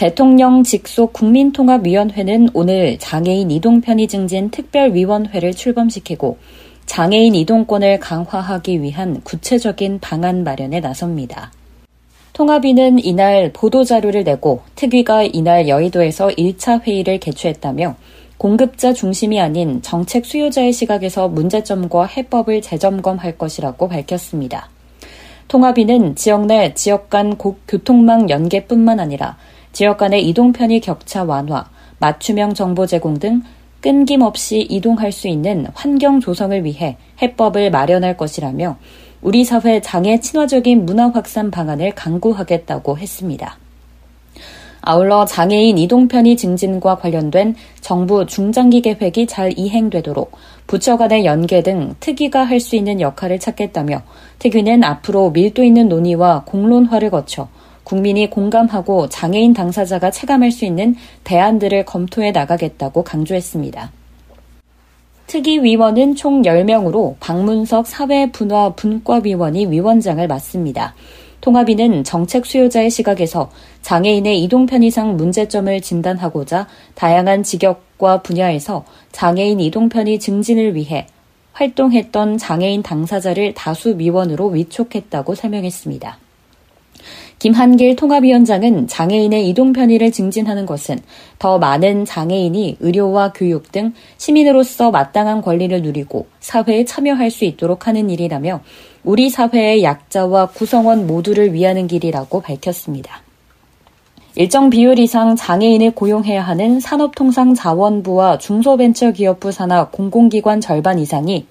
대통령 직속 국민통합위원회는 오늘 장애인 이동 편의 증진 특별위원회를 출범시키고 장애인 이동권을 강화하기 위한 구체적인 방안 마련에 나섭니다. 통합위는 이날 보도자료를 내고 특위가 이날 여의도에서 1차 회의를 개최했다며 공급자 중심이 아닌 정책 수요자의 시각에서 문제점과 해법을 재점검할 것이라고 밝혔습니다. 통합위는 지역 내 지역 간 교통망 연계뿐만 아니라 지역 간의 이동 편의 격차 완화, 맞춤형 정보 제공 등 끊김없이 이동할 수 있는 환경 조성을 위해 해법을 마련할 것이라며 우리 사회 장애 친화적인 문화 확산 방안을 강구하겠다고 했습니다. 아울러 장애인 이동 편의 증진과 관련된 정부 중장기 계획이 잘 이행되도록 부처 간의 연계 등 특위가 할 수 있는 역할을 찾겠다며 특위는 앞으로 밀도 있는 논의와 공론화를 거쳐 국민이 공감하고 장애인 당사자가 체감할 수 있는 대안들을 검토해 나가겠다고 강조했습니다. 특위위원은 총 10명으로 박문석 사회분화 분과위원이 위원장을 맡습니다. 통합위는 정책 수요자의 시각에서 장애인의 이동 편의상 문제점을 진단하고자 다양한 직역과 분야에서 장애인 이동 편의 증진을 위해 활동했던 장애인 당사자를 다수 위원으로 위촉했다고 설명했습니다. 김한길 통합위원장은 장애인의 이동 편의를 증진하는 것은 더 많은 장애인이 의료와 교육 등 시민으로서 마땅한 권리를 누리고 사회에 참여할 수 있도록 하는 일이라며 우리 사회의 약자와 구성원 모두를 위하는 길이라고 밝혔습니다. 일정 비율 이상 장애인을 고용해야 하는 산업통상자원부와 중소벤처기업부 산하 공공기관 절반 이상이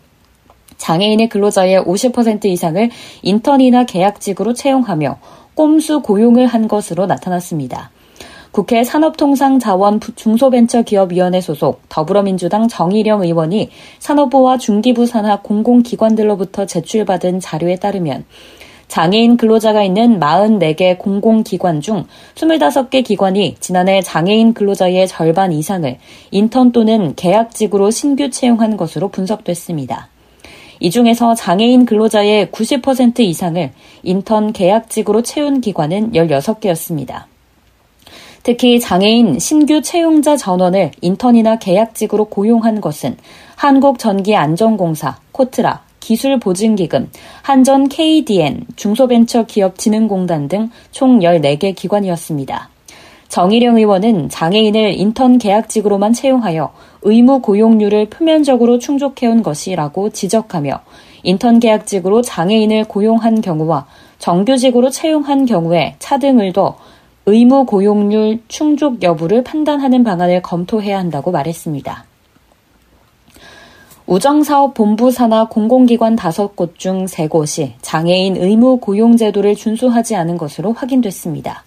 장애인의 근로자의 50% 이상을 인턴이나 계약직으로 채용하며 꼼수 고용을 한 것으로 나타났습니다. 국회 산업통상자원 중소벤처기업위원회 소속 더불어민주당 정의령 의원이 산업부와 중기부 산하 공공기관들로부터 제출받은 자료에 따르면 장애인 근로자가 있는 44개 공공기관 중 25개 기관이 지난해 장애인 근로자의 절반 이상을 인턴 또는 계약직으로 신규 채용한 것으로 분석됐습니다. 이 중에서 장애인 근로자의 90% 이상을 인턴 계약직으로 채운 기관은 16개였습니다. 특히 장애인 신규 채용자 전원을 인턴이나 계약직으로 고용한 것은 한국전기안전공사, 코트라, 기술보증기금, 한전 KDN, 중소벤처기업진흥공단 등 총 14개 기관이었습니다. 정의령 의원은 장애인을 인턴 계약직으로만 채용하여 의무 고용률을 표면적으로 충족해온 것이라고 지적하며 인턴 계약직으로 장애인을 고용한 경우와 정규직으로 채용한 경우에 차등을 둬 의무 고용률 충족 여부를 판단하는 방안을 검토해야 한다고 말했습니다. 우정사업본부 산하 공공기관 5곳 중 3곳이 장애인 의무 고용제도를 준수하지 않은 것으로 확인됐습니다.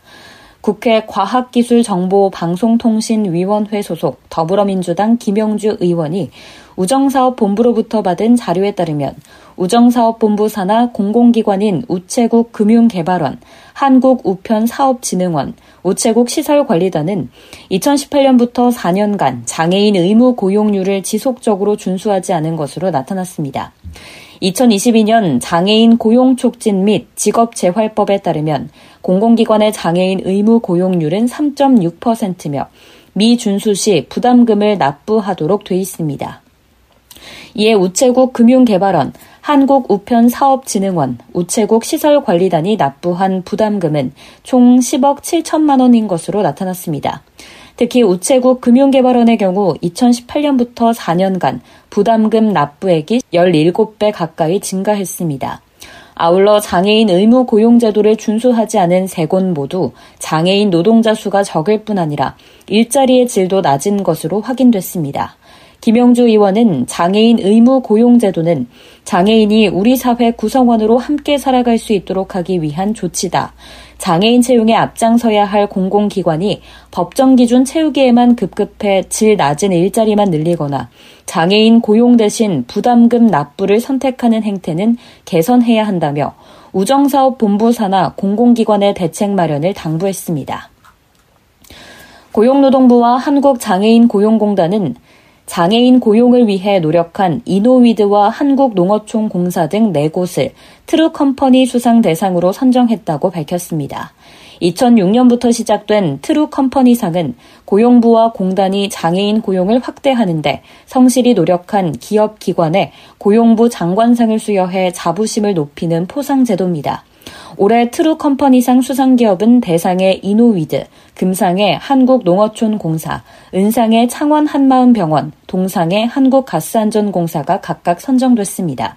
국회 과학기술정보방송통신위원회 소속 더불어민주당 김영주 의원이 우정사업본부로부터 받은 자료에 따르면 우정사업본부 산하 공공기관인 우체국 금융개발원, 한국우편사업진흥원, 우체국 시설관리단은 2018년부터 4년간 장애인 의무 고용률을 지속적으로 준수하지 않은 것으로 나타났습니다. 2022년 장애인 고용 촉진 및 직업 재활법에 따르면 공공기관의 장애인 의무 고용률은 3.6%며 미준수 시 부담금을 납부하도록 돼 있습니다. 이에 우체국 금융개발원, 한국우편사업진흥원, 우체국 시설관리단이 납부한 부담금은 총 10억 7천만 원인 것으로 나타났습니다. 특히 우체국 금융개발원의 경우 2018년부터 4년간 부담금 납부액이 17배 가까이 증가했습니다. 아울러 장애인 의무 고용 제도를 준수하지 않은 세 곳 모두 장애인 노동자 수가 적을 뿐 아니라 일자리의 질도 낮은 것으로 확인됐습니다. 김영주 의원은 장애인 의무 고용 제도는 장애인이 우리 사회 구성원으로 함께 살아갈 수 있도록 하기 위한 조치다. 장애인 채용에 앞장서야 할 공공기관이 법정 기준 채우기에만 급급해 질 낮은 일자리만 늘리거나 장애인 고용 대신 부담금 납부를 선택하는 행태는 개선해야 한다며 우정사업 본부 산하 공공기관의 대책 마련을 당부했습니다. 고용노동부와 한국장애인 고용공단은 장애인 고용을 위해 노력한 이노위드와 한국농어촌 공사 등 4곳을 트루 컴퍼니 수상 대상으로 선정했다고 밝혔습니다. 2006년부터 시작된 트루 컴퍼니상은 고용부와 공단이 장애인 고용을 확대하는데 성실히 노력한 기업 기관에 고용부 장관상을 수여해 자부심을 높이는 포상 제도입니다. 올해 트루 컴퍼니상 수상 기업은 대상의 이노위드, 금상의 한국농어촌공사, 은상의 창원 한마음병원, 동상의 한국가스안전공사가 각각 선정됐습니다.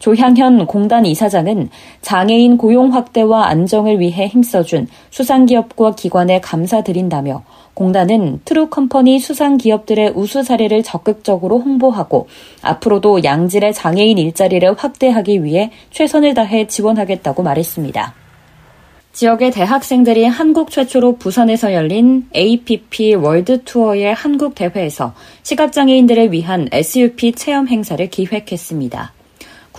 조향현 공단 이사장은 장애인 고용 확대와 안정을 위해 힘써준 수상기업과 기관에 감사드린다며 공단은 트루컴퍼니 수상기업들의 우수 사례를 적극적으로 홍보하고 앞으로도 양질의 장애인 일자리를 확대하기 위해 최선을 다해 지원하겠다고 말했습니다. 지역의 대학생들이 한국 최초로 부산에서 열린 APP 월드 투어의 한국 대회에서 시각장애인들을 위한 SUP 체험 행사를 기획했습니다.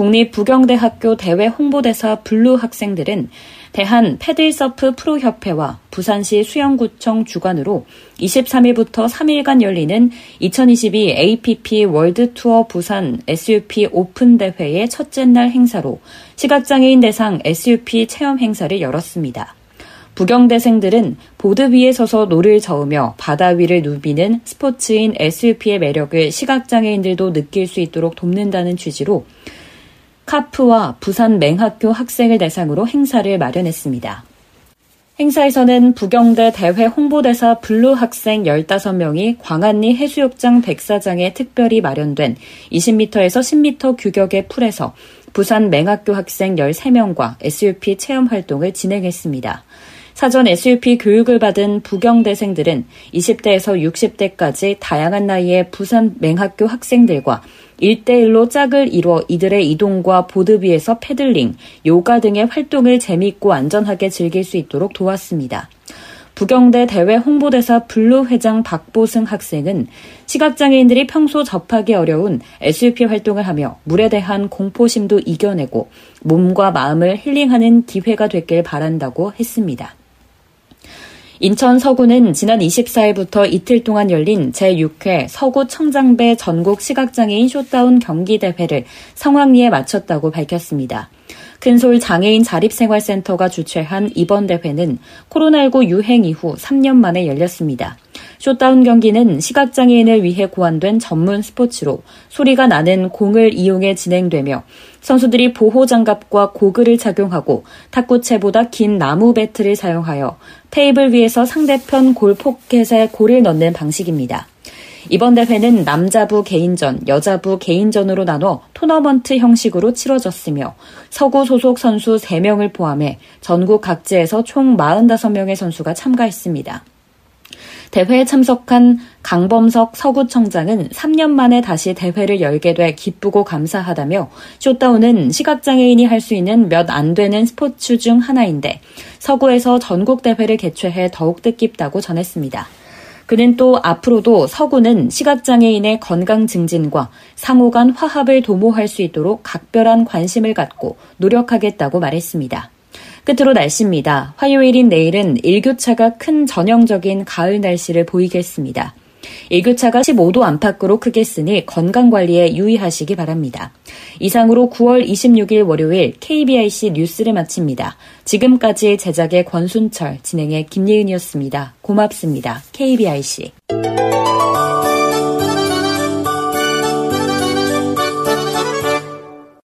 국립부경대학교 대외 홍보대사 블루 학생들은 대한 패들서프 프로협회와 부산시 수영구청 주관으로 23일부터 3일간 열리는 2022 APP 월드투어 부산 SUP 오픈 대회의 첫째 날 행사로 시각장애인 대상 SUP 체험 행사를 열었습니다. 부경대생들은 보드 위에 서서 노를 저으며 바다 위를 누비는 스포츠인 SUP의 매력을 시각장애인들도 느낄 수 있도록 돕는다는 취지로 카프와 부산 맹학교 학생을 대상으로 행사를 마련했습니다. 행사에서는 부경대 대외 홍보대사 블루 학생 15명이 광안리 해수욕장 백사장에 특별히 마련된 20m에서 10m 규격의 풀에서 부산 맹학교 학생 13명과 SUP 체험 활동을 진행했습니다. 사전 SUP 교육을 받은 부경대생들은 20대에서 60대까지 다양한 나이의 부산 맹학교 학생들과 1대1로 짝을 이뤄 이들의 이동과 보드 위에서 paddling, 요가 등의 활동을 재미있고 안전하게 즐길 수 있도록 도왔습니다. 부경대 대외 홍보대사 블루 회장 박보승 학생은 시각장애인들이 평소 접하기 어려운 SUP 활동을 하며 물에 대한 공포심도 이겨내고 몸과 마음을 힐링하는 기회가 됐길 바란다고 했습니다. 인천 서구는 지난 24일부터 이틀 동안 열린 제6회 서구 청장배 전국 시각장애인 showdown 경기대회를 성황리에 마쳤다고 밝혔습니다. 큰솔 장애인 자립생활센터가 주최한 이번 대회는 코로나19 유행 이후 3년 만에 열렸습니다. showdown 경기는 시각장애인을 위해 고안된 전문 스포츠로 소리가 나는 공을 이용해 진행되며 선수들이 보호장갑과 고글을 착용하고 탁구채보다 긴 나무 배트를 사용하여 테이블 위에서 상대편 골 포켓에 골을 넣는 방식입니다. 이번 대회는 남자부 개인전, 여자부 개인전으로 나눠 토너먼트 형식으로 치러졌으며 서구 소속 선수 3명을 포함해 전국 각지에서 총 45명의 선수가 참가했습니다. 대회에 참석한 강범석 서구청장은 3년 만에 다시 대회를 열게 돼 기쁘고 감사하다며 쇼다운은 시각장애인이 할 수 있는 몇 안 되는 스포츠 중 하나인데 서구에서 전국 대회를 개최해 더욱 뜻깊다고 전했습니다. 그는 또 앞으로도 서구는 시각장애인의 건강 증진과 상호 간 화합을 도모할 수 있도록 각별한 관심을 갖고 노력하겠다고 말했습니다. 끝으로 날씨입니다. 화요일인 내일은 일교차가 큰 전형적인 가을 날씨를 보이겠습니다. 일교차가 15도 안팎으로 크겠으니 건강관리에 유의하시기 바랍니다. 이상으로 9월 26일 월요일 KBIC 뉴스를 마칩니다. 지금까지 제작의 권순철, 진행의 김예은이었습니다. 고맙습니다. KBIC.